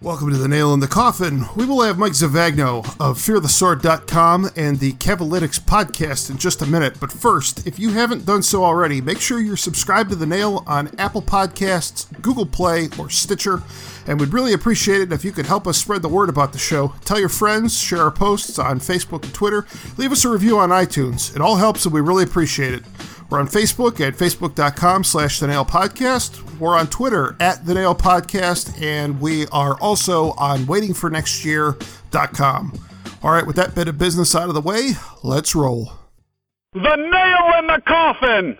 Welcome to the Nail in the Coffin. We will have Mike Zavagno of FearTheSword.com and the Cavalytics podcast in just a minute. But first, if you haven't done so already, make sure you're subscribed to the Nail on Apple Podcasts, Google Play, or Stitcher. And we'd really appreciate it if you could help us spread the word about the show. Tell your friends, share our posts on Facebook and Twitter, leave us a review on iTunes. It all helps and we really appreciate it. We're on Facebook at facebook.com slash the nail podcast. We're on Twitter at the nail podcast, and we are also on waitingfornextyear.com. All right, with that bit of business out of the way, let's roll. The nail in the coffin!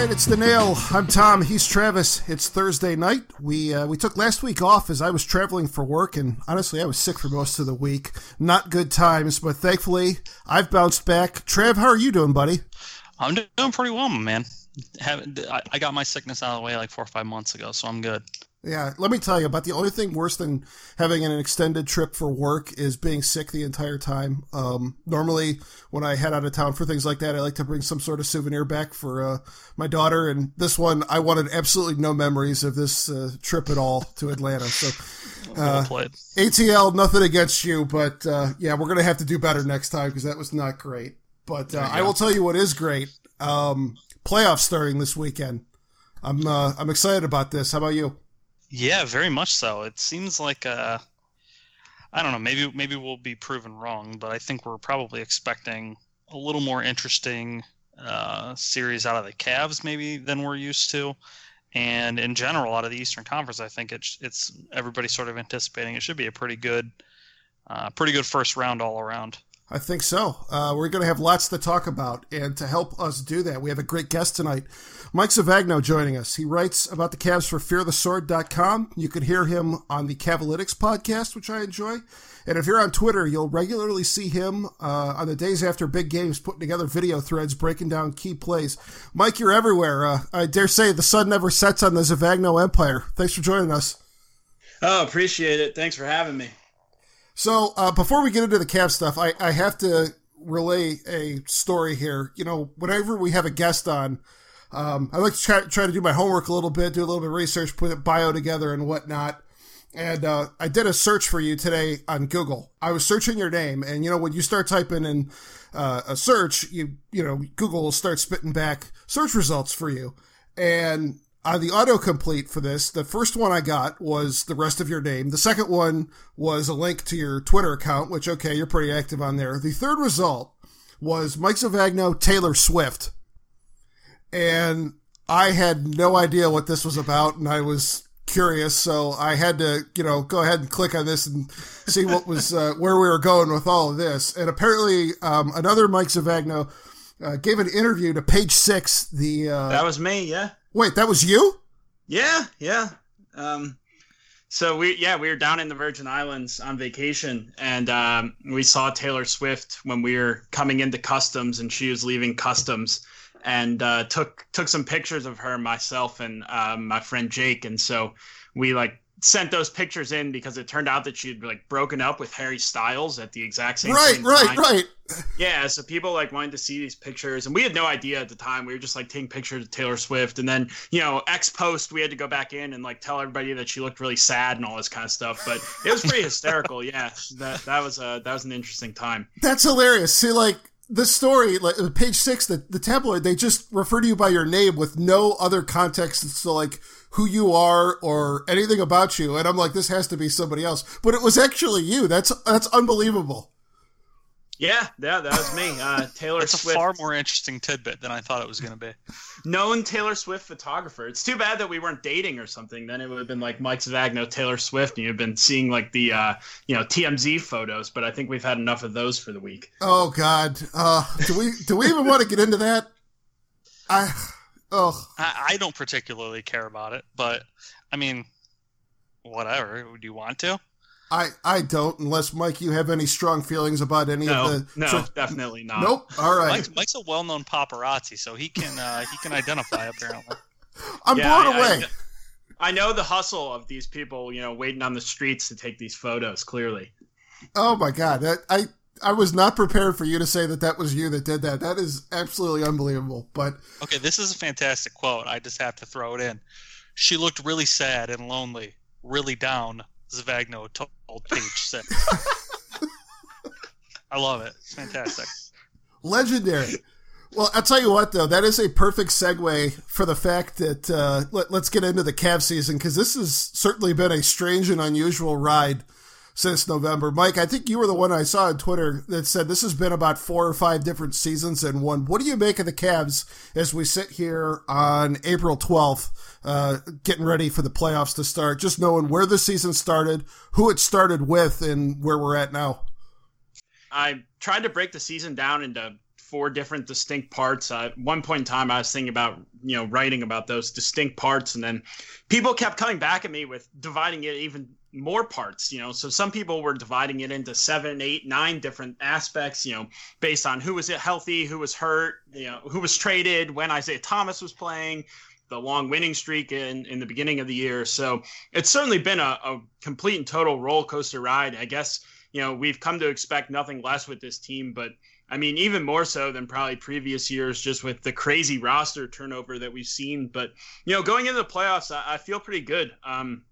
Right, it's the nail. I'm Tom. He's Travis. It's Thursday night. We uh, we took last week off as I was traveling for work, and honestly, I was sick for most of the week. Not good times, but thankfully, I've bounced back. Trav, how are you doing, buddy? I'm doing pretty well, man. Have, I, I got my sickness out of the way like four or five months ago, so I'm good. Yeah, let me tell you about the only thing worse than having an extended trip for work is being sick the entire time. Um, normally, when I head out of town for things like that, I like to bring some sort of souvenir back for uh, my daughter. And this one, I wanted absolutely no memories of this uh, trip at all to Atlanta. So, uh, Well. ATL, nothing against you, but uh, yeah, we're gonna have to do better next time because that was not great. But uh, I will tell you what is great. Um, playoffs starting this weekend. I'm uh, I'm excited about this. How about you? Yeah, very much so. It seems like uh, I don't know. Maybe maybe we'll be proven wrong, but I think we're probably expecting a little more interesting uh, series out of the Cavs maybe than we're used to. And in general, out of the Eastern Conference, I think it's it's everybody's sort of anticipating it should be a pretty good, uh, pretty good first round all around. I think so. Uh, we're going to have lots to talk about. And to help us do that, we have a great guest tonight. Mike Zavagno joining us. He writes about the Cavs for FearTheSword.com. You can hear him on the Cavalytics podcast, which I enjoy. And if you're on Twitter, you'll regularly see him uh, on the days after big games putting together video threads breaking down key plays. Mike, you're everywhere. Uh, I dare say the sun never sets on the Zavagno empire. Thanks for joining us. Oh, appreciate it. Thanks for having me. So uh, before we get into the Cavs stuff, I, I have to relay a story here. You know, whenever we have a guest on, um, I like to try, try to do my homework a little bit, do a little bit of research, put a bio together and whatnot. And uh, I did a search for you today on Google. I was searching your name, and you know when you start typing in uh, a search, you you know Google will start spitting back search results for you. And on the autocomplete for this, the first one I got was the rest of your name. The second one was a link to your Twitter account, which okay, you're pretty active on there. The third result was Mike Zavagno, Taylor Swift, and I had no idea what this was about, and I was curious, so I had to, you know, go ahead and click on this and see what was uh, where we were going with all of this. And apparently, um, another Mike Zavagno uh, gave an interview to Page Six. The uh, That was me, yeah. Wait, that was you? Yeah, yeah. Um, so we, yeah, we were down in the Virgin Islands on vacation, and um, we saw Taylor Swift when we were coming into customs, and she was leaving customs, and uh, took took some pictures of her, myself, and um, my friend Jake, and so we like sent those pictures in because it turned out that she'd like broken up with Harry Styles at the exact same Right, right, time. right. Yeah, so people like wanted to see these pictures, and we had no idea at the time. We were just like taking pictures of Taylor Swift, and then you know, ex post, we had to go back in and like tell everybody that she looked really sad and all this kind of stuff. But it was pretty hysterical. Yeah, that that was uh that was an interesting time. That's hilarious. See, like the story, like page six, the, the tabloid, they just refer to you by your name with no other context as to like who you are or anything about you. And I'm like, this has to be somebody else, but it was actually you. That's that's unbelievable. Yeah, yeah, that was me. Uh, Taylor It's a far more interesting tidbit than I thought it was going to be. known Taylor Swift photographer. It's too bad that we weren't dating or something. Then it would have been like Mike Zavagno, Taylor Swift, and you've been seeing like the uh, you know TMZ photos. But I think we've had enough of those for the week. Oh God, uh, do we do we even want to get into that? I oh I, I don't particularly care about it, but I mean, whatever. Do you want to? I, I don't, unless Mike, you have any strong feelings about any no, of the. No, so, definitely not. Nope. All right. Mike's, Mike's a well-known paparazzi, so he can uh, he can identify apparently. I'm Yeah, blown I- away. I, I know the hustle of these people, you know, waiting on the streets to take these photos. Clearly, oh my god, that, I I was not prepared for you to say that that was you that did that. That is absolutely unbelievable. But Okay, this is a fantastic quote. I just have to throw it in. She looked really sad and lonely, really down. Zavagno told Page Six. I love it. It's fantastic. legendary. Well, I'll tell you what, though, that is a perfect segue for the fact that uh, let, let's get into the Cavs season because this has certainly been a strange and unusual ride since November. Mike, I think you were the one I saw on Twitter that said this has been about four or five different seasons in one. What do you make of the Cavs as we sit here on April 12th, uh, getting ready for the playoffs to start, just knowing where the season started, who it started with, and where we're at now? I tried to break the season down into four different distinct parts. Uh, at one point in time, I was thinking about you know writing about those distinct parts, and then people kept coming back at me with dividing it even more parts. You know, so some people were dividing it into seven, eight, nine different aspects. You know, based on who was healthy, who was hurt, you know, who was traded, when Isaiah Thomas was playing. The long winning streak in, in the beginning of the year. So it's certainly been a, a complete and total roller coaster ride. I guess you know, we've come to expect nothing less with this team, but I mean, even more so than probably previous years, just with the crazy roster turnover that we've seen. But you know, going into the playoffs, I, I feel pretty good. Um,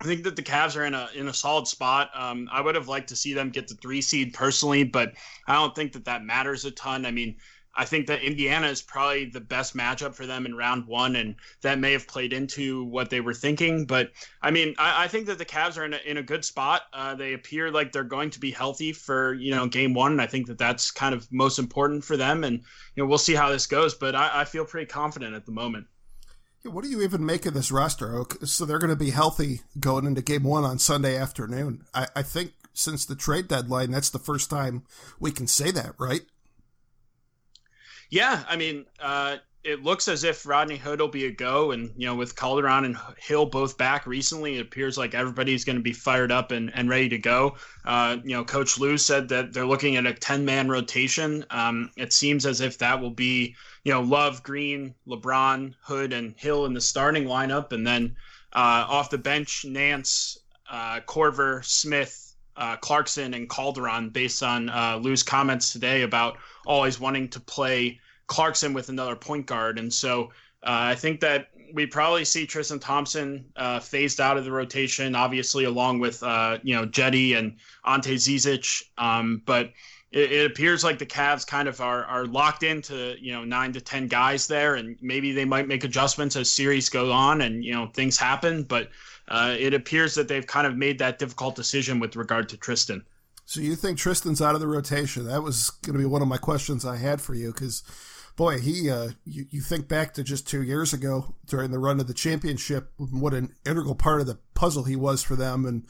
I think that the Cavs are in a in a solid spot. Um, I would have liked to see them get the three seed personally, but I don't think that that matters a ton. I mean, I think that Indiana is probably the best matchup for them in round one, and that may have played into what they were thinking. But I mean, I, I think that the Cavs are in a, in a good spot. Uh, they appear like they're going to be healthy for you know game one, and I think that that's kind of most important for them. And you know, we'll see how this goes, but I, I feel pretty confident at the moment. Yeah, what do you even make of this roster? So they're going to be healthy going into game one on Sunday afternoon. I, I think since the trade deadline, that's the first time we can say that, right? Yeah, I mean, uh, it looks as if Rodney Hood will be a go, and you know, with Calderon and Hill both back recently, it appears like everybody's going to be fired up and, and ready to go. Uh, you know, Coach Lue said that they're looking at a ten man rotation. Um, it seems as if that will be you know Love, Green, LeBron, Hood, and Hill in the starting lineup, and then uh, off the bench, Nance, uh, Korver, Smith. Uh, Clarkson and Calderon, based on uh, Lue's comments today about always wanting to play Clarkson with another point guard. And so uh, I think that we probably see Tristan Thompson uh, phased out of the rotation, obviously, along with, uh, you know, Cedi and Ante Zizic. Um, but it, it, appears like the Cavs kind of are, are locked into, you know, nine to 10 guys there. And maybe they might make adjustments as series go on and, you know, things happen. But uh, it appears that they've kind of made that difficult decision with regard to Tristan. So you think Tristan's out of the rotation? That was going to be one of my questions I had for you because, boy, he uh, you, you think back to just two years ago during the run of the championship, what an integral part of the puzzle he was for them, and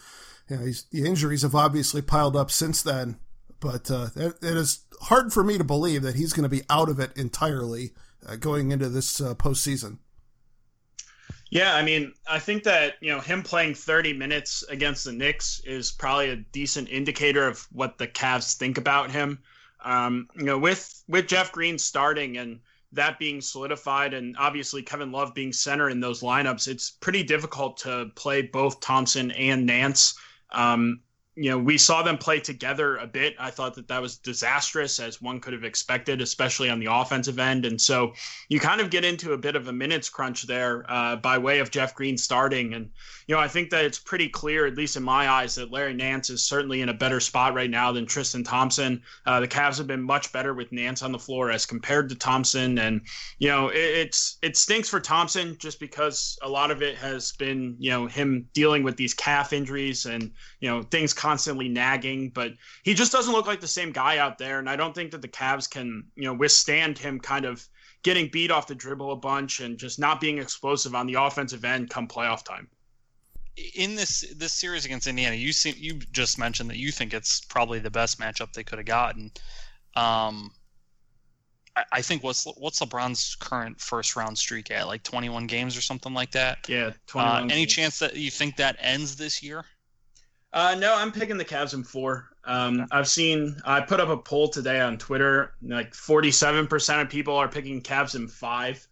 you know, the injuries have obviously piled up since then. But uh, it, it is hard for me to believe that he's going to be out of it entirely uh, going into this uh, postseason. Yeah, I mean, I think that, you know, him playing 30 minutes against the Knicks is probably a decent indicator of what the Cavs think about him. Um, you know, with with Jeff Green starting and that being solidified and obviously Kevin Love being center in those lineups, it's pretty difficult to play both Thompson and Nance. Um, you know, we saw them play together a bit. I thought that that was disastrous, as one could have expected, especially on the offensive end. And so you kind of get into a bit of a minutes crunch there uh, by way of Jeff Green starting. And, you know, I think that it's pretty clear, at least in my eyes, that Larry Nance is certainly in a better spot right now than Tristan Thompson. Uh, the Cavs have been much better with Nance on the floor as compared to Thompson. And, you know, it, it's it stinks for Thompson just because a lot of it has been, you know, him dealing with these calf injuries and, you know, things constantly nagging, but he just doesn't look like the same guy out there. And I don't think that the Cavs can, you know, withstand him kind of getting beat off the dribble a bunch and just not being explosive on the offensive end come playoff time. In this this series against Indiana, you see, you just mentioned that you think it's probably the best matchup they could have gotten. Um, I, I think what's what's LeBron's current first round streak at like 21 games or something like that. Yeah, uh, any chance that you think that ends this year? Uh, no, I'm picking the Cavs in four. Um, I've seen I put up a poll today on Twitter. Like 47% of people are picking Cavs in five.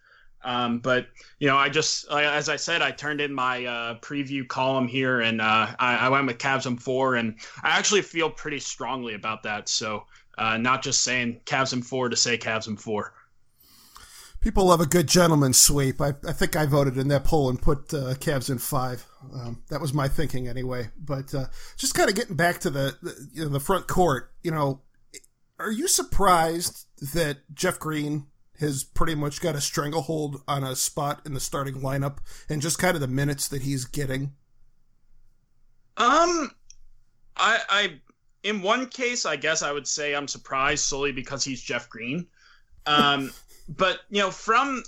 Um, but you know, I just as I said, I turned in my uh, preview column here, and uh, I, I, went with Cavs in four, and I actually feel pretty strongly about that. So, uh, not just saying Cavs in four to say Cavs in four. People love a good gentleman sweep. I, I think I voted in that poll and put uh, Cavs in five. Um, that was my thinking anyway. But uh, just kind of getting back to the the, you know, the front court. You know, are you surprised that Jeff Green has pretty much got a stranglehold on a spot in the starting lineup and just kind of the minutes that he's getting? Um, I, I, in one case, I guess I would say I'm surprised solely because he's Jeff Green. Um, but you know, from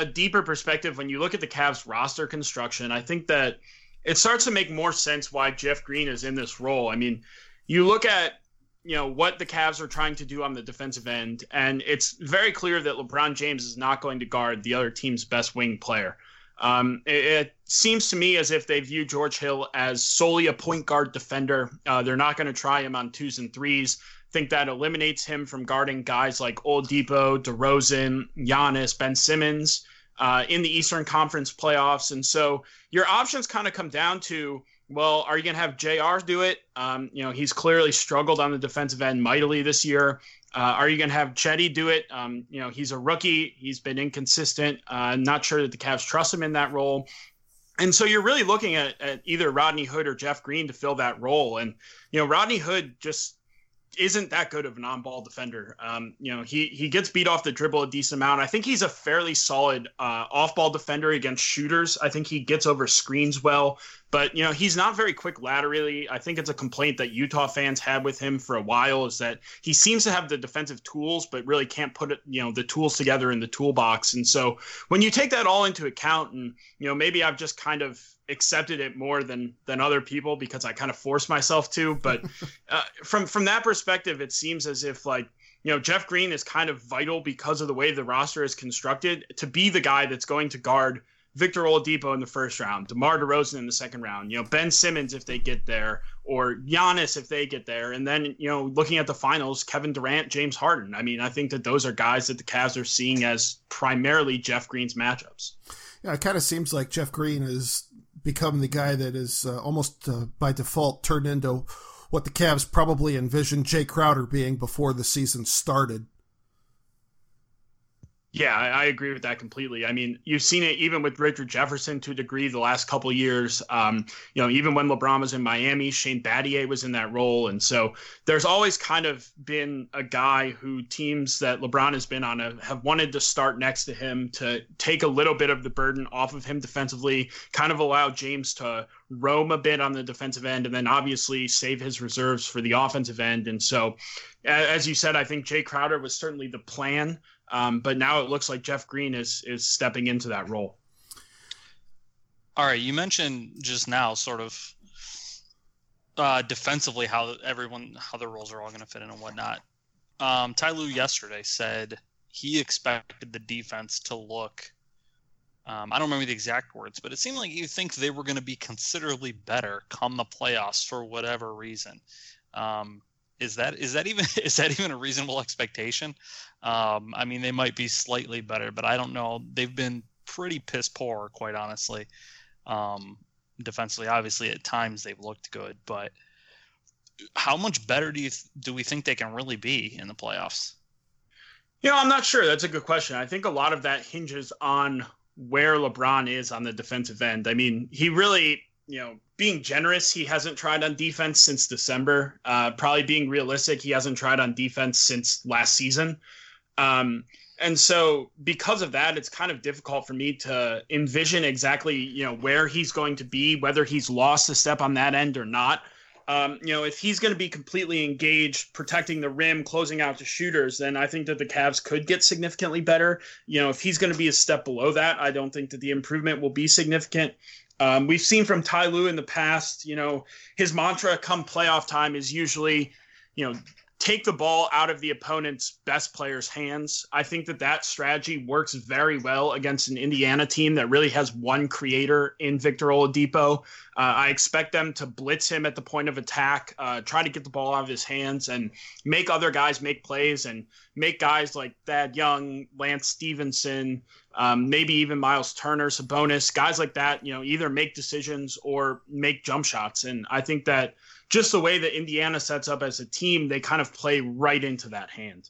a deeper perspective, when you look at the Cavs roster construction, I think that it starts to make more sense why Jeff Green is in this role. I mean, you look at you know what the Cavs are trying to do on the defensive end, and it's very clear that LeBron James is not going to guard the other team's best wing player. Um, it, it, seems to me as if they view George Hill as solely a point guard defender. Uh, they're not going to try him on twos and threes. Think that eliminates him from guarding guys like Oladipo, DeRozan, Giannis, Ben Simmons uh, in the Eastern Conference playoffs. And so your options kind of come down to well, are you going to have JR do it? Um, you know, he's clearly struggled on the defensive end mightily this year. Uh, are you going to have Cedi do it? Um, you know, he's a rookie. He's been inconsistent. Uh, not sure that the Cavs trust him in that role. And so you're really looking at, at either Rodney Hood or Jeff Green to fill that role. And, you know, Rodney Hood just isn't that good of an on-ball defender. Um, you know, he he gets beat off the dribble a decent amount. I think he's a fairly solid uh, off-ball defender against shooters. I think he gets over screens well, but you know, he's not very quick laterally. I think it's a complaint that Utah fans had with him for a while is that he seems to have the defensive tools, but really can't put it, you know, the tools together in the toolbox. And so when you take that all into account, and you know, maybe I've just kind of accepted it more than than other people because I kind of forced myself to. But uh, from from that perspective, it seems as if like you know Jeff Green is kind of vital because of the way the roster is constructed to be the guy that's going to guard Victor Oladipo in the first round, DeMar DeRozan in the second round, you know Ben Simmons if they get there, or Giannis if they get there, and then you know looking at the finals, Kevin Durant, James Harden. I mean, I think that those are guys that the Cavs are seeing as primarily Jeff Green's matchups. Yeah, it kind of seems like Jeff Green is become the guy that is uh, almost uh, by default turned into what the Cavs probably envisioned Jae Crowder being before the season started. Yeah, I, agree with that completely. I mean, you've seen it even with Richard Jefferson to a degree the last couple years. Um, you know, even when LeBron was in Miami, Shane Battier was in that role, and so there's always kind of been a guy who teams that LeBron has been on have wanted to start next to him to take a little bit of the burden off of him defensively, kind of allow James to roam a bit on the defensive end, and then obviously save his reserves for the offensive end. And so, as you said, I think Jae Crowder was certainly the plan. Um, but now it looks like Jeff Green is is stepping into that role. All right, you mentioned just now sort of uh, defensively how everyone how the roles are all going to fit in and whatnot. Um, Ty Lue yesterday said he expected the defense to look. Um, I don't remember the exact words, but it seemed like you think they were going to be considerably better come the playoffs for whatever reason. Um, is that is that even is that even a reasonable expectation? Um, I mean, they might be slightly better, but I don't know. They've been pretty piss poor, quite honestly. Um, defensively, obviously, at times they've looked good, but how much better do you do we think they can really be in the playoffs? You know, I'm not sure. That's a good question. I think a lot of that hinges on where LeBron is on the defensive end. I mean, he really you know, being generous, he hasn't tried on defense since December. Uh, probably being realistic, he hasn't tried on defense since last season. Um, and so because of that, it's kind of difficult for me to envision exactly, you know, where he's going to be, whether he's lost a step on that end or not. Um, you know, if he's going to be completely engaged, protecting the rim, closing out to shooters, then I think that the Cavs could get significantly better. You know, if he's going to be a step below that, I don't think that the improvement will be significant. Um, we've seen from Ty Lue in the past, you know, his mantra come playoff time is usually, you know, take the ball out of the opponent's best player's hands. I think that that strategy works very well against an Indiana team that really has one creator in Victor Oladipo. Uh, I expect them to blitz him at the point of attack, uh, try to get the ball out of his hands, and make other guys make plays and make guys like Thad Young, Lance Stephenson, um, maybe even Miles Turner, Sabonis, guys like that, you know, either make decisions or make jump shots. And I think that – just the way that Indiana sets up as a team, they kind of play right into that hand.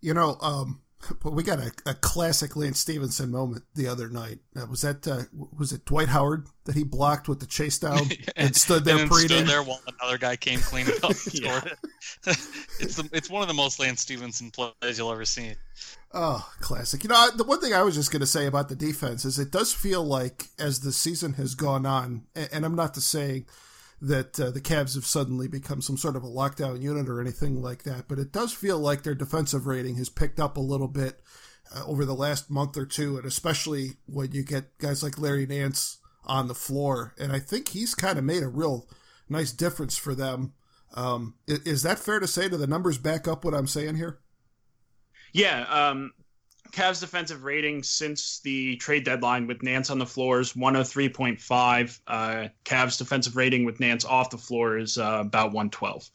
You know, um, but we got a, a, classic Lance Stephenson moment the other night. Uh, was that uh, was it Dwight Howard that he blocked with the chase down and stood there and preaching? Stood there while another guy came clean up and it's the, it's one of the most Lance Stephenson plays you'll ever see. Oh, classic. You know, the one thing I was just going to say about the defense is it does feel like as the season has gone on, and I'm not to say that uh, the Cavs have suddenly become some sort of a lockdown unit or anything like that, but it does feel like their defensive rating has picked up a little bit uh, over the last month or two, and especially when you get guys like Larry Nance on the floor. And I think he's kind of made a real nice difference for them. Um, is that fair to say? Do the numbers back up what I'm saying here? Yeah, um, Cavs defensive rating since the trade deadline with Nance on the floor is 103.5. Uh, Cavs defensive rating with Nance off the floor is uh, about 112.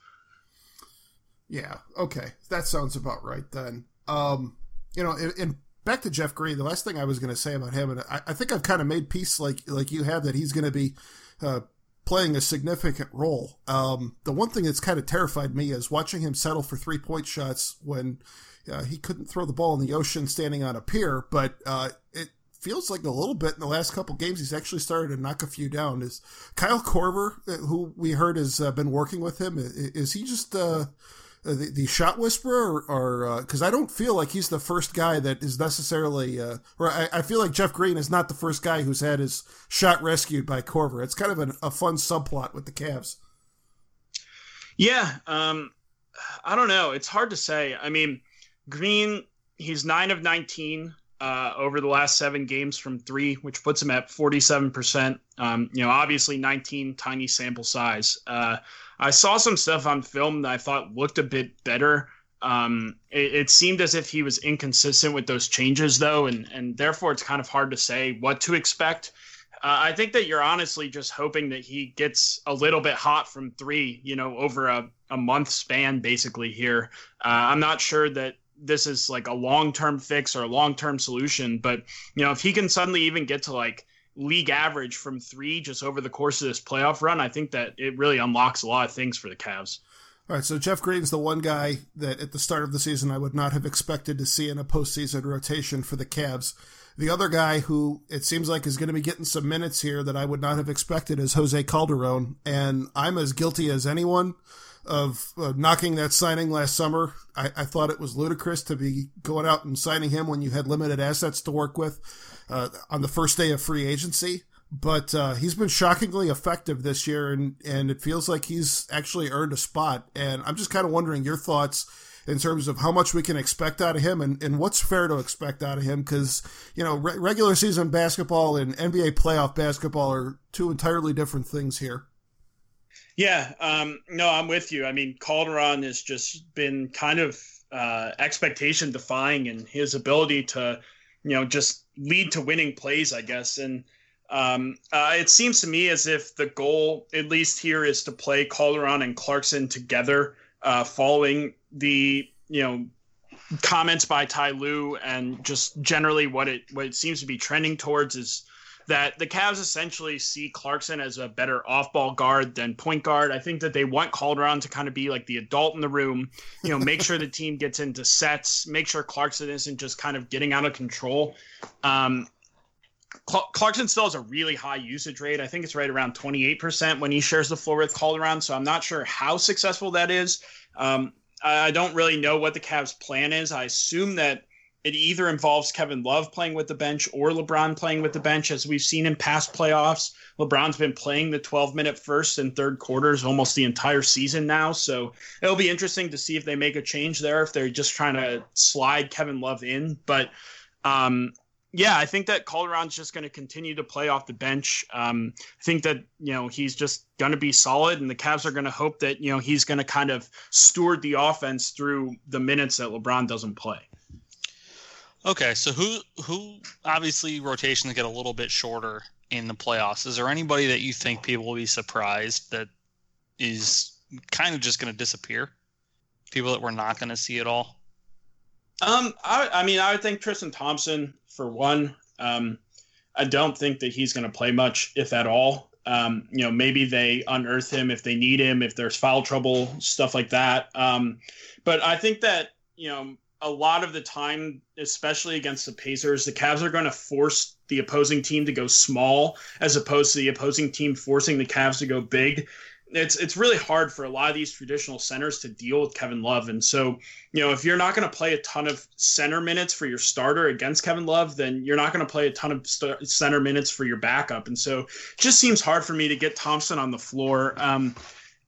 Yeah, okay. That sounds about right then. Um, you know, and, back to Jeff Green, the last thing I was going to say about him, and I, I, think I've kind of made peace like like you have that he's going to be uh, playing a significant role. Um, the one thing that's kind of terrified me is watching him settle for three point shots when uh, he couldn't throw the ball in the ocean standing on a pier, but uh, it feels like a little bit in the last couple games he's actually started to knock a few down. Is Kyle Korver, uh, who we heard has uh, been working with him, is he just uh, the, the shot whisperer, or because I don't feel like he's the first guy that is necessarily, or I, I, feel like Jeff Green is not the first guy who's had his shot rescued by Korver. It's kind of an, a fun subplot with the Cavs. Yeah, um, I don't know. It's hard to say. I mean Green, he's nine of 19 uh, over the last seven games from three, which puts him at 47%. Um, you know, obviously 19 tiny sample size. Uh, I saw some stuff on film that I thought looked a bit better. Um, it, it, seemed as if he was inconsistent with those changes, though, and and therefore it's kind of hard to say what to expect. Uh, I think that you're honestly just hoping that he gets a little bit hot from three, you know, over a, a month span, basically here. Uh, I'm not sure that this is like a long term fix or a long term solution. But you know, if he can suddenly even get to like league average from three just over the course of this playoff run, I think that it really unlocks a lot of things for the Cavs. All right, so Jeff Green's the one guy that at the start of the season I would not have expected to see in a postseason rotation for the Cavs. The other guy who it seems like is going to be getting some minutes here that I would not have expected is Jose Calderon, and I'm as guilty as anyone of uh, knocking that signing last summer. I, I, thought it was ludicrous to be going out and signing him when you had limited assets to work with uh, on the first day of free agency. But uh, he's been shockingly effective this year, and, and it feels like he's actually earned a spot. And I'm just kind of wondering your thoughts in terms of how much we can expect out of him and, and what's fair to expect out of him because you know re- regular season basketball and nba playoff basketball are two entirely different things here yeah, um, no, I'm with you. I mean, Calderon has just been kind of uh, expectation defying in his ability to, you know, just lead to winning plays, I guess. And um, uh, it seems to me as if the goal, at least here, is to play Calderon and Clarkson together, uh, following the, you know, comments by Ty Lue and just generally what it what it seems to be trending towards is that the Cavs essentially see Clarkson as a better off-ball guard than point guard. I think that they want Calderon to kind of be like the adult in the room, you know, make sure the team gets into sets, make sure Clarkson isn't just kind of getting out of control. Um, Clarkson still has a really high usage rate. I think it's right around 28% when he shares the floor with Calderon. So I'm not sure how successful that is. Um, I don't really know what the Cavs' plan is. I assume that it either involves Kevin Love playing with the bench or LeBron playing with the bench, as we've seen in past playoffs. LeBron's been playing the 12 minute first and third quarters almost the entire season now. So it'll be interesting to see if they make a change there, if they're just trying to slide Kevin Love in. But um, yeah, I think that Calderon's just going to continue to play off the bench. Um, I think that you know he's just going to be solid, and the Cavs are going to hope that you know he's going to kind of steward the offense through the minutes that LeBron doesn't play. Okay, so who who obviously rotations get a little bit shorter in the playoffs. Is there anybody that you think people will be surprised that is kind of just going to disappear? People that we're not going to see at all. Um, I, I mean, I would think Tristan Thompson for one. Um, I don't think that he's going to play much, if at all. Um, you know, maybe they unearth him if they need him, if there's foul trouble, stuff like that. Um, but I think that you know a lot of the time, especially against the Pacers, the Cavs are going to force the opposing team to go small as opposed to the opposing team forcing the Cavs to go big it's it's really hard for a lot of these traditional centers to deal with Kevin Love. And so, you know, if you're not going to play a ton of center minutes for your starter against Kevin Love, then you're not going to play a ton of st- center minutes for your backup. And so, it just seems hard for me to get Thompson on the floor. Um,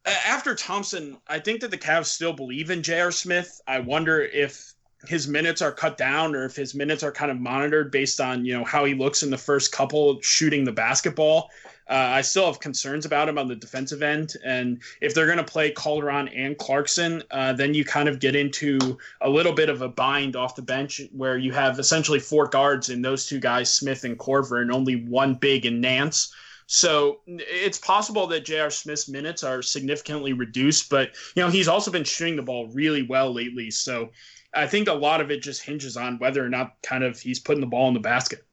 after Thompson, I think that the Cavs still believe in J.R. Smith. I wonder if his minutes are cut down or if his minutes are kind of monitored based on you know how he looks in the first couple shooting the basketball uh, I still have concerns about him on the defensive end. And if they're going to play Calderon and Clarkson, uh, then you kind of get into a little bit of a bind off the bench where you have essentially four guards in those two guys, Smith and Korver, and only one big in Nance. So it's possible that J.R. Smith's minutes are significantly reduced, but you know he's also been shooting the ball really well lately. So I think a lot of it just hinges on whether or not kind of he's putting the ball in the basket.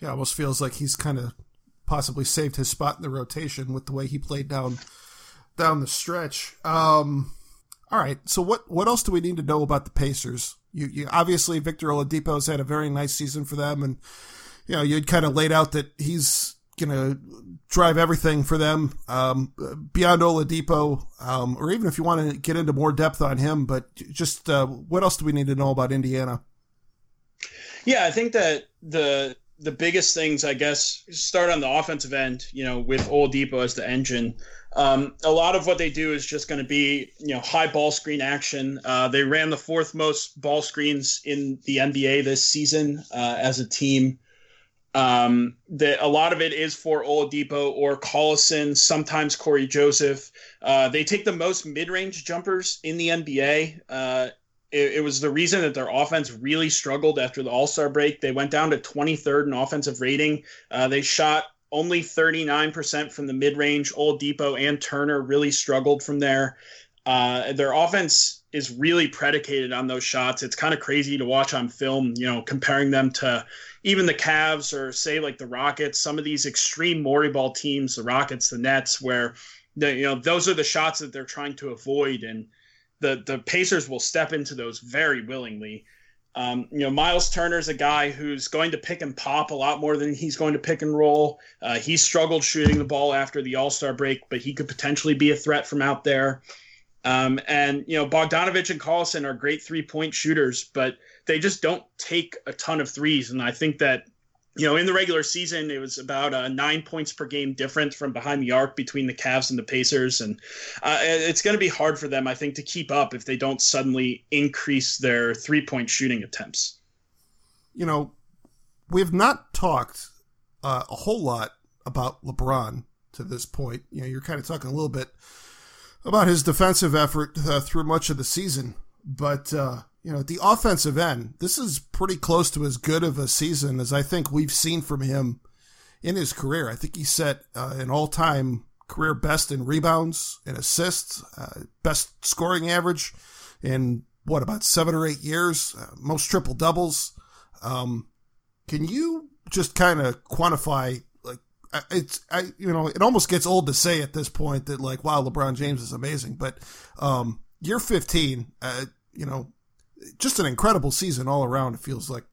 Yeah, almost feels like he's kind of possibly saved his spot in the rotation with the way he played down down the stretch. Um, all right, so what what else do we need to know about the Pacers? You, you obviously Victor Oladipo's had a very nice season for them, and you know you'd kind of laid out that he's gonna drive everything for them um, beyond Oladipo, um, or even if you want to get into more depth on him. But just uh, what else do we need to know about Indiana? Yeah, I think that the the biggest things, I guess, start on the offensive end. You know, with Oladipo as the engine. Um, a lot of what they do is just going to be, you know, high ball screen action. Uh, they ran the fourth most ball screens in the NBA this season uh, as a team. Um, that a lot of it is for Oladipo or Collison, sometimes Cory Joseph. Uh, they take the most mid-range jumpers in the NBA. Uh, it, it, was the reason that their offense really struggled after the All Star break. They went down to 23rd in offensive rating. Uh, they shot only 39% from the mid range. Oladipo and Turner really struggled from there. Uh, their offense is really predicated on those shots. It's kind of crazy to watch on film, you know, comparing them to even the Cavs or say like the Rockets, some of these extreme Morey ball teams, the Rockets, the Nets, where the, you know, those are the shots that they're trying to avoid. And the the Pacers will step into those very willingly. Um, you know, Miles Turner's a guy who's going to pick and pop a lot more than he's going to pick and roll. Uh, he struggled shooting the ball after the All Star break, but he could potentially be a threat from out there. Um, and you know, Bogdanovic and Collison are great three point shooters, but they just don't take a ton of threes. And I think that you know, in the regular season, it was about uh, nine points per game difference from behind the arc between the Cavs and the Pacers, and uh, it's going to be hard for them, I think, to keep up if they don't suddenly increase their three-point shooting attempts. You know, we've not talked uh, a whole lot about LeBron to this point. You know, you're kind of talking a little bit about his defensive effort uh, through much of the season, but uh, you know, at the offensive end, this is pretty close to as good of a season as I think we've seen from him in his career. I think he set uh, an all time career best in rebounds and assists, uh, best scoring average in what, about seven or eight years, uh, most triple doubles. Um, can you just kind of quantify like it's I you know it almost gets old to say at this point that like wow LeBron James is amazing but um year 15 uh, you know just an incredible season all around. It feels like.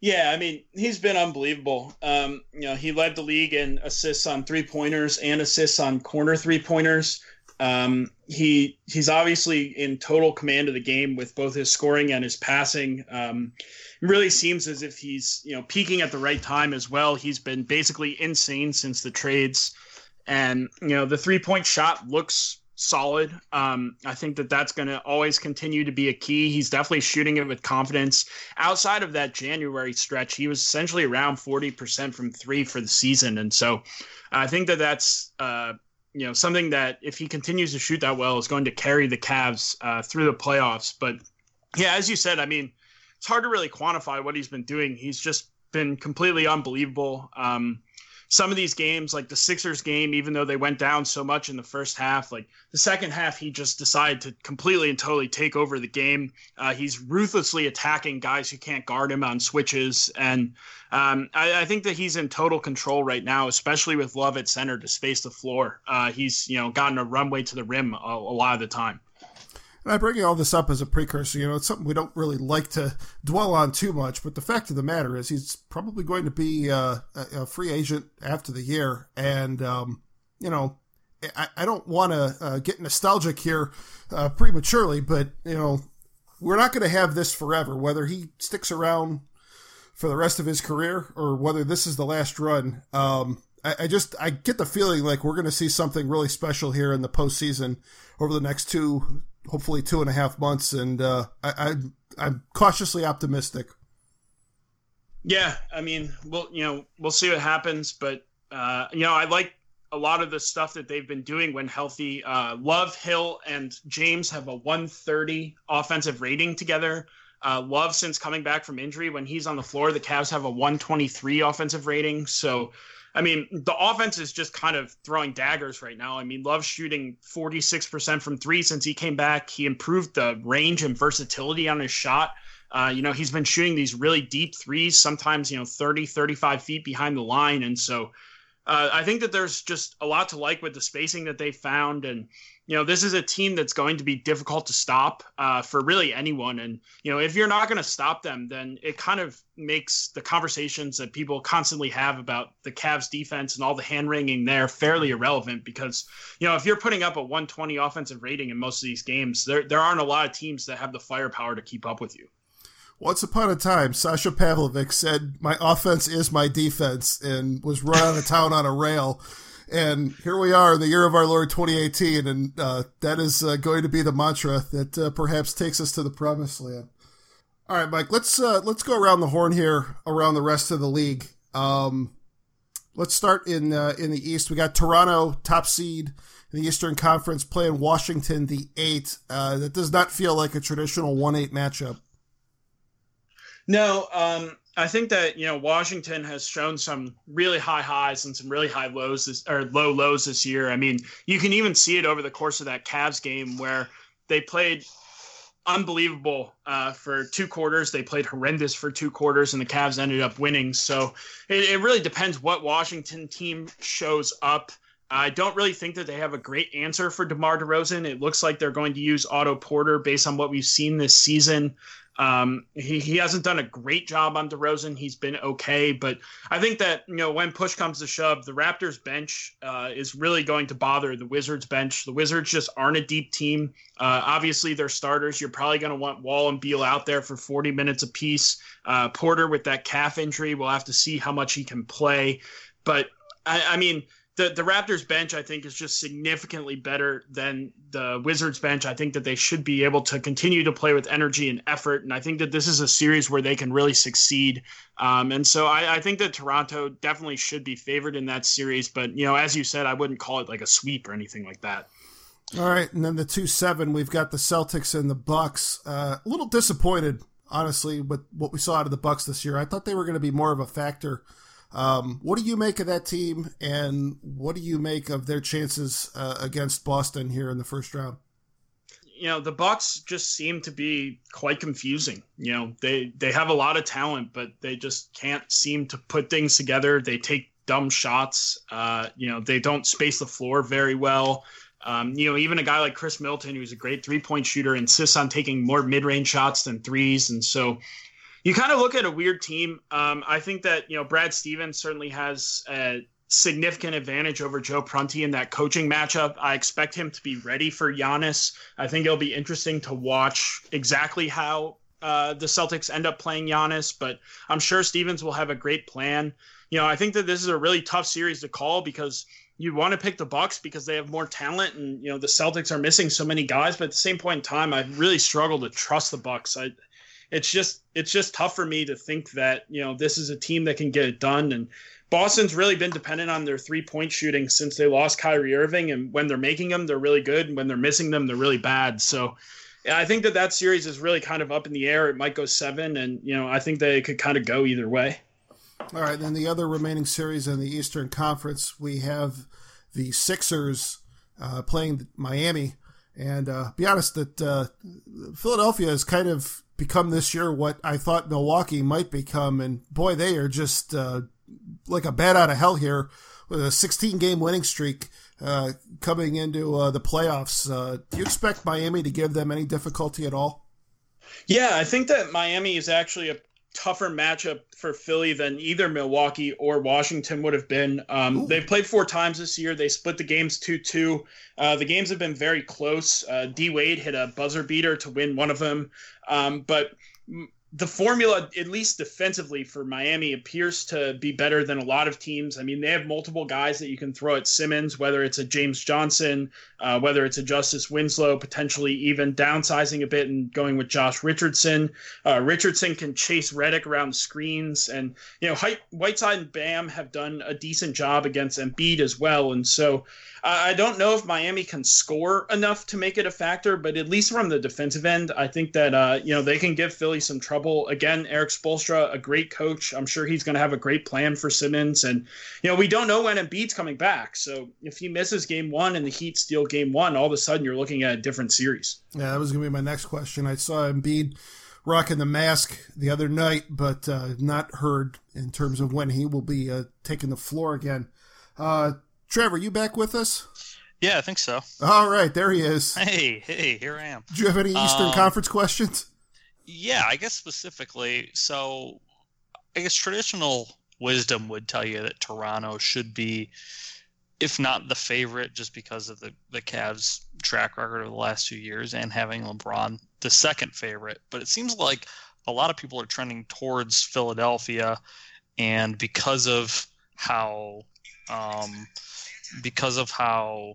Yeah, I mean, he's been unbelievable. Um, you know, he led the league in assists on three pointers and assists on corner three pointers. Um, he he's obviously in total command of the game with both his scoring and his passing. Um, it really seems as if he's you know peaking at the right time as well. He's been basically insane since the trades, and you know the three point shot looks solid. Um, I think that that's going to always continue to be a key. He's definitely shooting it with confidence. Outside of that January stretch, he was essentially around 40% from three for the season. And so I think that that's, uh, you know, something that if he continues to shoot that well is going to carry the Cavs uh, through the playoffs. But yeah, as you said, I mean, it's hard to really quantify what he's been doing. He's just been completely unbelievable. Um, some of these games, like the Sixers game, even though they went down so much in the first half, like the second half, he just decided to completely and totally take over the game. Uh, he's ruthlessly attacking guys who can't guard him on switches. And um, I, I, think that he's in total control right now, especially with Love at center to space the floor. Uh, he's, you know, gotten a runway to the rim a, a lot of the time. And I bring all this up as a precursor. You know, it's something we don't really like to dwell on too much, but the fact of the matter is, he's probably going to be uh, a, free agent after the year. And, um, you know, I, I don't want to uh, get nostalgic here uh, prematurely, but, you know, we're not going to have this forever, whether he sticks around for the rest of his career or whether this is the last run. Um, I, I just I get the feeling like we're going to see something really special here in the postseason over the next two hopefully two and a half months, and uh, I, I I'm cautiously optimistic. Yeah, I mean, we'll you know we'll see what happens, but uh, you know I like a lot of the stuff that they've been doing when healthy. Uh, Love, Hill, and James have a 130 offensive rating together. Uh, Love, since coming back from injury, when he's on the floor, the Cavs have a 123 offensive rating. So I mean, the offense is just kind of throwing daggers right now. I mean, Love shooting 46% from three since he came back. He improved the range and versatility on his shot. Uh, you know, he's been shooting these really deep threes, sometimes, you know, 30, 35 feet behind the line. And so uh, I think that there's just a lot to like with the spacing that they found. And, you know, this is a team that's going to be difficult to stop uh, for really anyone. And, you know, if you're not going to stop them, then it kind of makes the conversations that people constantly have about the Cavs defense and all the hand wringing there fairly irrelevant because, you know, if you're putting up a 120 offensive rating in most of these games, there, there aren't a lot of teams that have the firepower to keep up with you. Once upon a time, Sasha Pavlovic said, My offense is my defense, and was run out of town on a rail. And here we are in the year of our Lord 2018, and uh, that is uh, going to be the mantra that uh, perhaps takes us to the promised land. All right, Mike, let's uh, let's go around the horn here, around the rest of the league. Um, let's start in uh, in the East. We got Toronto, top seed in the Eastern Conference, playing Washington, the eight. Uh, that does not feel like a traditional one eight matchup. No, um, I think that you know Washington has shown some really high highs and some really high lows this, or low lows this year. I mean, you can even see it over the course of that Cavs game where they played unbelievable uh, for two quarters. They played horrendous for two quarters, and the Cavs ended up winning. So it, it really depends what Washington team shows up. I don't really think that they have a great answer for DeMar DeRozan. It looks like they're going to use Otto Porter based on what we've seen this season. Um, he, he hasn't done a great job on DeRozan. He's been okay, but I think that you know when push comes to shove, the Raptors bench uh, is really going to bother the Wizards bench. The Wizards just aren't a deep team. Uh, obviously, they're starters. You're probably going to want Wall and Beal out there for 40 minutes apiece. Uh, Porter with that calf injury, we'll have to see how much he can play. But I, I mean the the Raptors bench I think is just significantly better than the Wizards bench. I think that they should be able to continue to play with energy and effort, and I think that this is a series where they can really succeed. Um, and so I, I, think that Toronto definitely should be favored in that series. But you know, as you said, I wouldn't call it like a sweep or anything like that. All right, and then the two seven, we've got the Celtics and the Bucks. Uh, a little disappointed, honestly, with what we saw out of the Bucks this year. I thought they were going to be more of a factor um, what do you make of that team, and what do you make of their chances uh, against Boston here in the first round? You know, the Bucks just seem to be quite confusing. You know, they they have a lot of talent, but they just can't seem to put things together. They take dumb shots. Uh, you know, they don't space the floor very well. Um, you know, even a guy like Khris Middleton, who's a great three point shooter, insists on taking more mid range shots than threes. And so you kind of look at a weird team. Um, I think that you know Brad Stevens certainly has a significant advantage over Joe Prunty in that coaching matchup. I expect him to be ready for Giannis. I think it'll be interesting to watch exactly how uh, the Celtics end up playing Giannis, but I'm sure Stevens will have a great plan. You know, I think that this is a really tough series to call because you want to pick the Bucks because they have more talent, and you know the Celtics are missing so many guys. But at the same point in time, I really struggle to trust the Bucks. I, it's just it's just tough for me to think that you know this is a team that can get it done. And Boston's really been dependent on their three point shooting since they lost Kyrie Irving, and when they're making them, they're really good, and when they're missing them, they're really bad. So. I think that that series is really kind of up in the air. It might go seven, and you know I think they could kind of go either way. All right, then the other remaining series in the Eastern Conference, we have the Sixers uh, playing Miami. And uh, be honest, that uh, Philadelphia is kind of become this year what I thought Milwaukee might become, and boy, they are just uh, like a bat out of hell here with a 16 game winning streak uh, coming into uh, the playoffs. do you expect Miami to give them any difficulty at all? Yeah, I think that Miami is actually a tougher matchup for Philly than either Milwaukee or Washington would have been. Um, they've played four times this year. They split the games 2 2. Uh, the games have been very close. Uh, D Wade hit a buzzer beater to win one of them. Um, but the formula, at least defensively for Miami, appears to be better than a lot of teams. I mean, they have multiple guys that you can throw at Simmons, whether it's a James Johnson, uh, whether it's a Justice Winslow, potentially even downsizing a bit and going with Josh Richardson. Uh, Richardson can chase Redick around screens, and you know, Whiteside and Bam have done a decent job against Embiid as well, and so. I don't know if Miami can score enough to make it a factor, but at least from the defensive end, I think that uh, you know they can give Philly some trouble. Again, Erik Spoelstra, a great coach. I'm sure he's going to have a great plan for Simmons, and you know we don't know when Embiid's coming back. So if he misses Game One and the Heat steal Game One, all of a sudden you're looking at a different series. Yeah, that was going to be my next question. I saw Embiid rocking the mask the other night, but uh, not heard in terms of when he will be uh, taking the floor again. Uh, Trevor, you back with us? Yeah, I think so. All right, there he is. Hey, hey, here I am. Do you have any Eastern um, Conference questions? Yeah, I guess specifically. So, I guess traditional wisdom would tell you that Toronto should be, if not the favorite, just because of the the Cavs' track record of the last two years and having LeBron the second favorite. But it seems like a lot of people are trending towards Philadelphia, and because of how um, because of how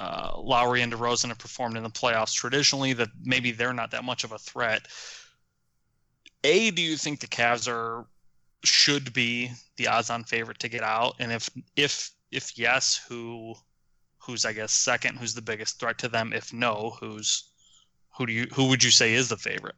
uh, Lowry and DeRozan have performed in the playoffs traditionally, that maybe they're not that much of a threat. A, do you think the Cavs are should be the odds-on favorite to get out? And if if if yes, who who's I guess second? Who's the biggest threat to them? If no, who's who do you who would you say is the favorite?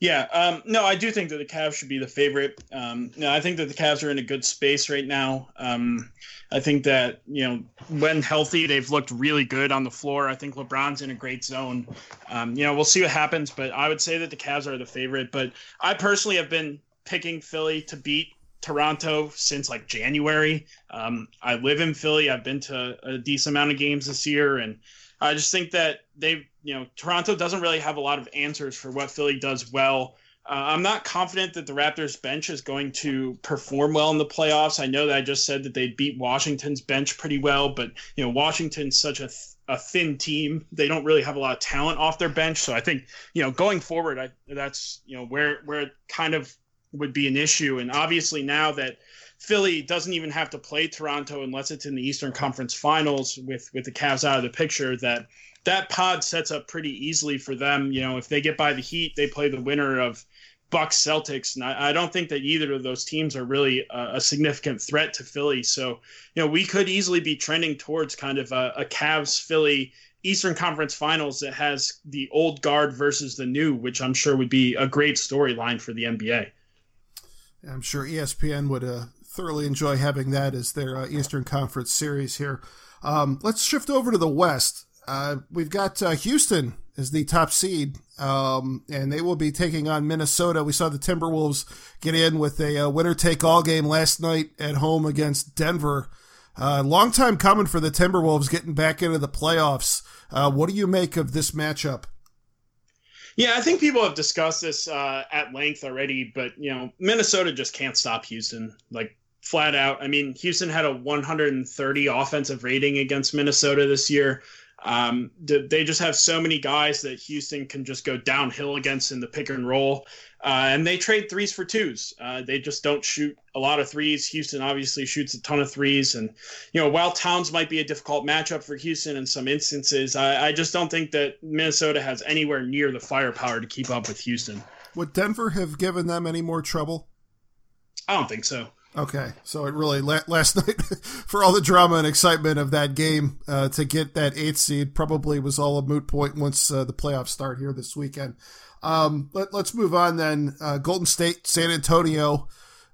Yeah, um, no, I do think that the Cavs should be the favorite. Um, no, I think that the Cavs are in a good space right now. Um, I think that you know when healthy, they've looked really good on the floor. I think LeBron's in a great zone. Um, you know, we'll see what happens, but I would say that the Cavs are the favorite. But I personally have been picking Philly to beat Toronto since like January. Um, I live in Philly. I've been to a decent amount of games this year, and I just think that they, you know, Toronto doesn't really have a lot of answers for what Philly does well. Uh, I'm not confident that the Raptors bench is going to perform well in the playoffs. I know that I just said that they beat Washington's bench pretty well, but you know, Washington's such a th- a thin team. They don't really have a lot of talent off their bench. So I think, you know, going forward, I, that's, you know, where, where it kind of would be an issue. And obviously now that Philly doesn't even have to play Toronto unless it's in the Eastern Conference Finals with with the Cavs out of the picture. That that pod sets up pretty easily for them. You know, if they get by the Heat, they play the winner of Bucks Celtics, and I, I don't think that either of those teams are really a, a, significant threat to Philly. So, you know, we could easily be trending towards kind of a, a Cavs Philly Eastern Conference Finals that has the old guard versus the new, which I'm sure would be a great storyline for the NBA. I'm sure ESPN would uh, thoroughly enjoy having that as their uh, Eastern Conference series here. Um, let's shift over to the West. Uh, we've got uh, Houston as the top seed, um, and they will be taking on Minnesota. We saw the Timberwolves get in with a, uh, winner take all game last night at home against Denver. Uh, long time coming for the Timberwolves getting back into the playoffs. What do you make of this matchup? Yeah, I think people have discussed this uh, at length already, but you know, Minnesota just can't stop Houston. Like flat out. I mean, Houston had a 130 offensive rating against Minnesota this year. Um, they just have so many guys that Houston can just go downhill against in the pick and roll. Uh, and they trade threes for twos. Uh, they just don't shoot a lot of threes. Houston obviously shoots a ton of threes. And, you know, while Towns might be a difficult matchup for Houston in some instances, I, I just don't think that Minnesota has anywhere near the firepower to keep up with Houston. Would Denver have given them any more trouble? I don't think so. Okay, so it really last night for all the drama and excitement of that game uh, to get that eighth seed probably was all a moot point once uh, the playoffs start here this weekend. Um, let, us move on then. Uh, Golden State, San Antonio.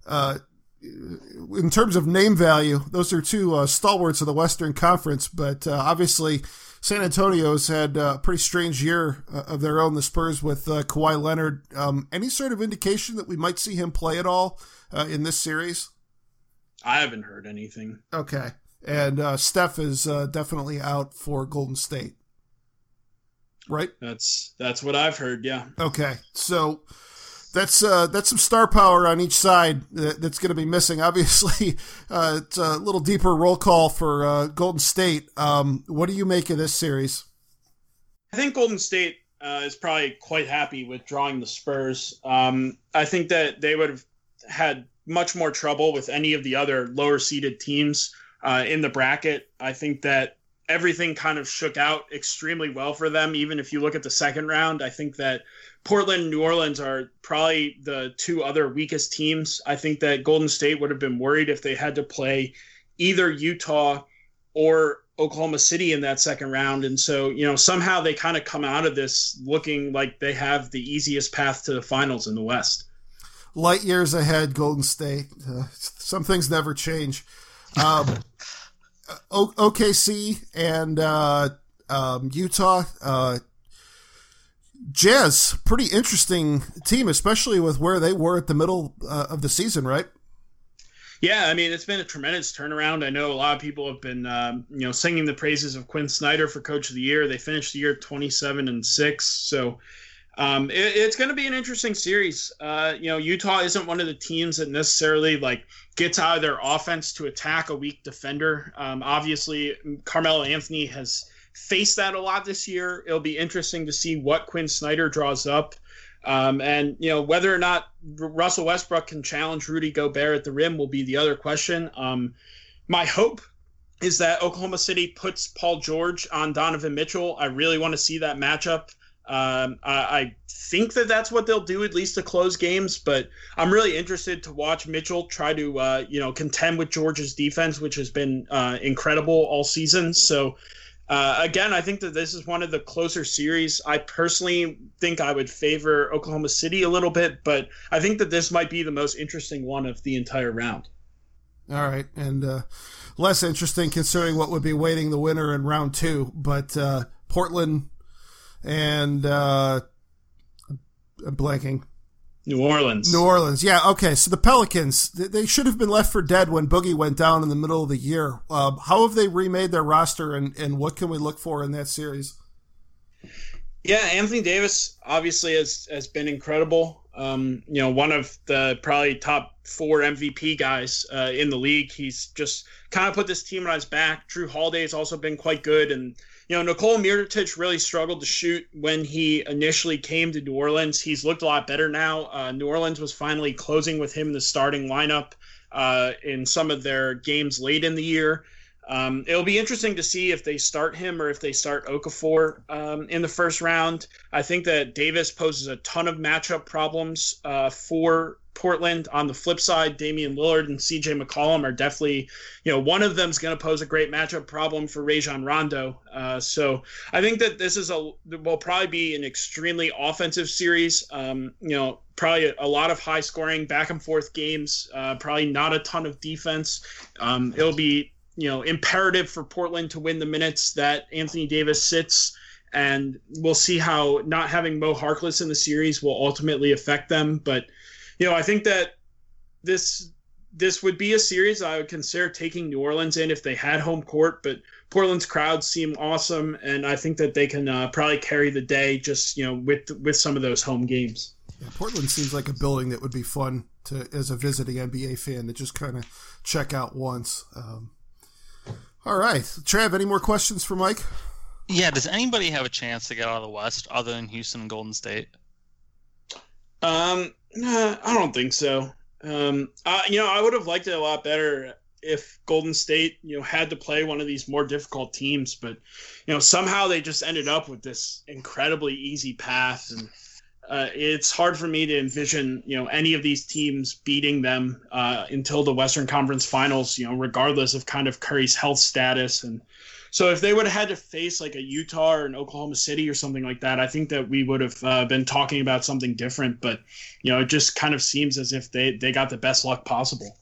Uh, in terms of name value, those are two uh, stalwarts of the Western Conference, but uh, obviously San Antonio's had a pretty strange year of their own. The Spurs with Kawhi Leonard. Um, any sort of indication that we might see him play at all? uh, in this series? I haven't heard anything. Okay, and uh, Steph is uh, definitely out for Golden State, right? That's that's what I've heard. Yeah. Okay, so that's uh, that's some star power on each side that, that's going to be missing. Obviously, uh, it's a little deeper roll call for uh, Golden State. Um, what do you make of this series? I think Golden State uh, is probably quite happy with drawing the Spurs. Um, I think that they would have had much more trouble with any of the other lower seeded teams uh, in the bracket. I think that everything kind of shook out extremely well for them. Even if you look at the second round, I think that Portland and New Orleans are probably the two other weakest teams. I think that Golden State would have been worried if they had to play either Utah or Oklahoma City in that second round. And so, you know, somehow they kind of come out of this looking like they have the easiest path to the finals in the West light years ahead, Golden State. Uh, some things never change. Um, o- OKC and uh, um, Utah. Uh, Jazz, pretty interesting team, especially with where they were at the middle uh, of the season, right? Yeah, I mean it's been a tremendous turnaround. I know a lot of people have been, um, you know, singing the praises of Quin Snyder for Coach of the Year. They finished the year twenty-seven and six, so um, it, it's going to be an interesting series. Uh, you know, Utah isn't one of the teams that necessarily like gets out of their offense to attack a weak defender. Um, obviously, Carmelo Anthony has faced that a lot this year. It'll be interesting to see what Quin Snyder draws up. Um, and you know whether or not Russell Westbrook can challenge Rudy Gobert at the rim will be the other question. Um, my hope is that Oklahoma City puts Paul George on Donovan Mitchell. I really want to see that matchup. Um, I, I, think that that's what they'll do at least to close games, but I'm really interested to watch Mitchell try to uh, you know contend with George's defense, which has been uh, incredible all season. So. Uh, again, I think that this is one of the closer series. I personally think I would favor Oklahoma City a little bit, but I think that this might be the most interesting one of the entire round. All right, and uh, less interesting considering what would be waiting the winner in round two. But uh, Portland and uh, I'm blanking. New Orleans. New Orleans. Yeah. Okay. So the Pelicans, they should have been left for dead when Boogie went down in the middle of the year. Um, how have they remade their roster, and, and what can we look for in that series? Yeah, Anthony Davis obviously has has been incredible. Um, you know, one of the probably top four MVP guys uh, in the league. He's just kind of put this team on his back. Jrue Holiday has also been quite good, and you know, Nikola Mirotic really struggled to shoot when he initially came to New Orleans. He's looked a lot better now. Uh, New Orleans was finally closing with him in the starting lineup uh, in some of their games late in the year. Um, it'll be interesting to see if they start him or if they start Okafor um, in the first round. I think that Davis poses a ton of matchup problems uh, for Portland. On the flip side, Damian Lillard and CJ McCollum are definitely, you know, one of them is going to pose a great matchup problem for Rajon Rondo. Uh, so I think that this is a will probably be an extremely offensive series. Um, you know, probably a, a, lot of high scoring, back and forth games. Uh, probably not a ton of defense. Um, it'll be you know imperative for Portland to win the minutes that Anthony Davis sits and we'll see how not having Mo Harkless in the series will ultimately affect them. But you know, I think that this this would be a series I would consider taking New Orleans in if they had home court. But Portland's crowds seem awesome, and I think that they can uh, probably carry the day just you know with with some of those home games. Yeah, Portland seems like a building that would be fun to as a visiting NBA fan to just kind of check out once. Um, all right, Trav, any more questions for Mike? Yeah, does anybody have a chance to get out of the West other than Houston and Golden State? Um, nah, I don't think so. Um, you know, I would have liked it a lot better if Golden State, you know, had to play one of these more difficult teams, but you know, somehow they just ended up with this incredibly easy path, and uh, it's hard for me to envision, you know, any of these teams beating them uh, until the Western Conference Finals, you know, regardless of kind of Curry's health status and so if they would have had to face like a Utah or an Oklahoma City or something like that, I think that we would have uh, been talking about something different. But you know, it just kind of seems as if they they got the best luck possible.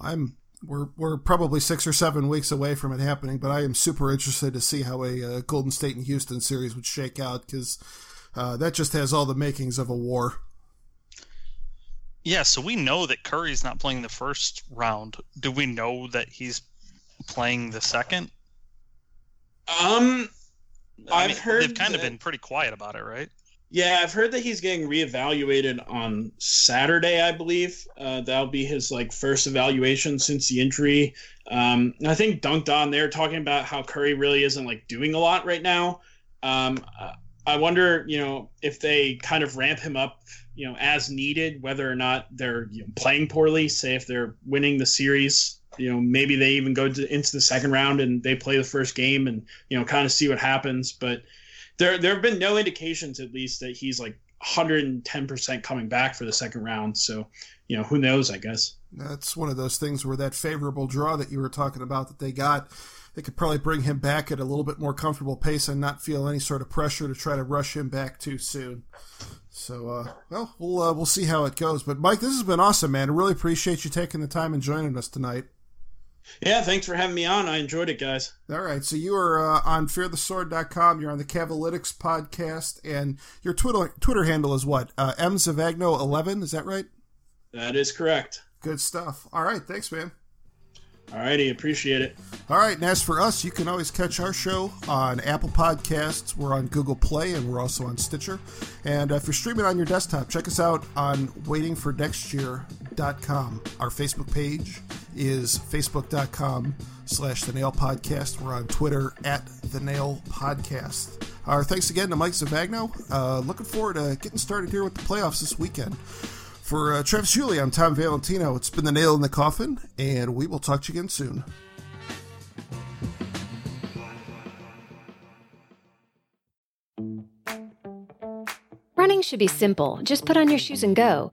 I'm we're we're probably six or seven weeks away from it happening, but I am super interested to see how a uh, Golden State and Houston series would shake out because uh, that just has all the makings of a war. Yeah, so we know that Curry's not playing the first round. Do we know that he's playing the second? Um, I I've mean, heard they've kind of been pretty quiet about it, right? Yeah, I've heard that he's getting reevaluated on Saturday, I believe. Uh, that'll be his like first evaluation since the injury. Um, and I think dunked on there talking about how Curry really isn't like doing a lot right now. Um, I wonder, you know, if they kind of ramp him up, you know, as needed, whether or not they're you know, playing poorly. Say if they're winning the series, you know, maybe they even go to, into the second round and they play the first game and you know, kind of see what happens. But there there have been no indications at least that he's like 110% coming back for the second round so you know who knows i guess That's one of those things where that favorable draw that you were talking about that they got, they could probably bring him back at a little bit more comfortable pace and not feel any sort of pressure to try to rush him back too soon. So, uh, well, we'll uh, we'll see how it goes. But Mike, this has been awesome, man. I really appreciate you taking the time and joining us tonight. Yeah thanks for having me on i enjoyed it guys All right, so you are uh, on fearthesword.com. You're on the Cavalytics podcast, and your Twitter Twitter handle is what? Uh, M Zavagno eleven. Is that right? that is correct Good stuff. All right, thanks, man. alrighty appreciate it All right, and as for us, you can always catch our show on Apple Podcasts. We're on Google Play, and we're also on Stitcher. And uh, if you're streaming on your desktop, check us out on waitingfornextyear.com. Our Facebook page is facebook.com slash the nail podcast. We're on Twitter at the nail podcast. Our thanks again to Mike Zavagno. Uh, looking forward to getting started here with the playoffs this weekend. For uh, Travis Julie, I'm Tom Valentino. It's been the nail in the coffin, and we will talk to you again soon. Running should be simple. Just put on your shoes and go.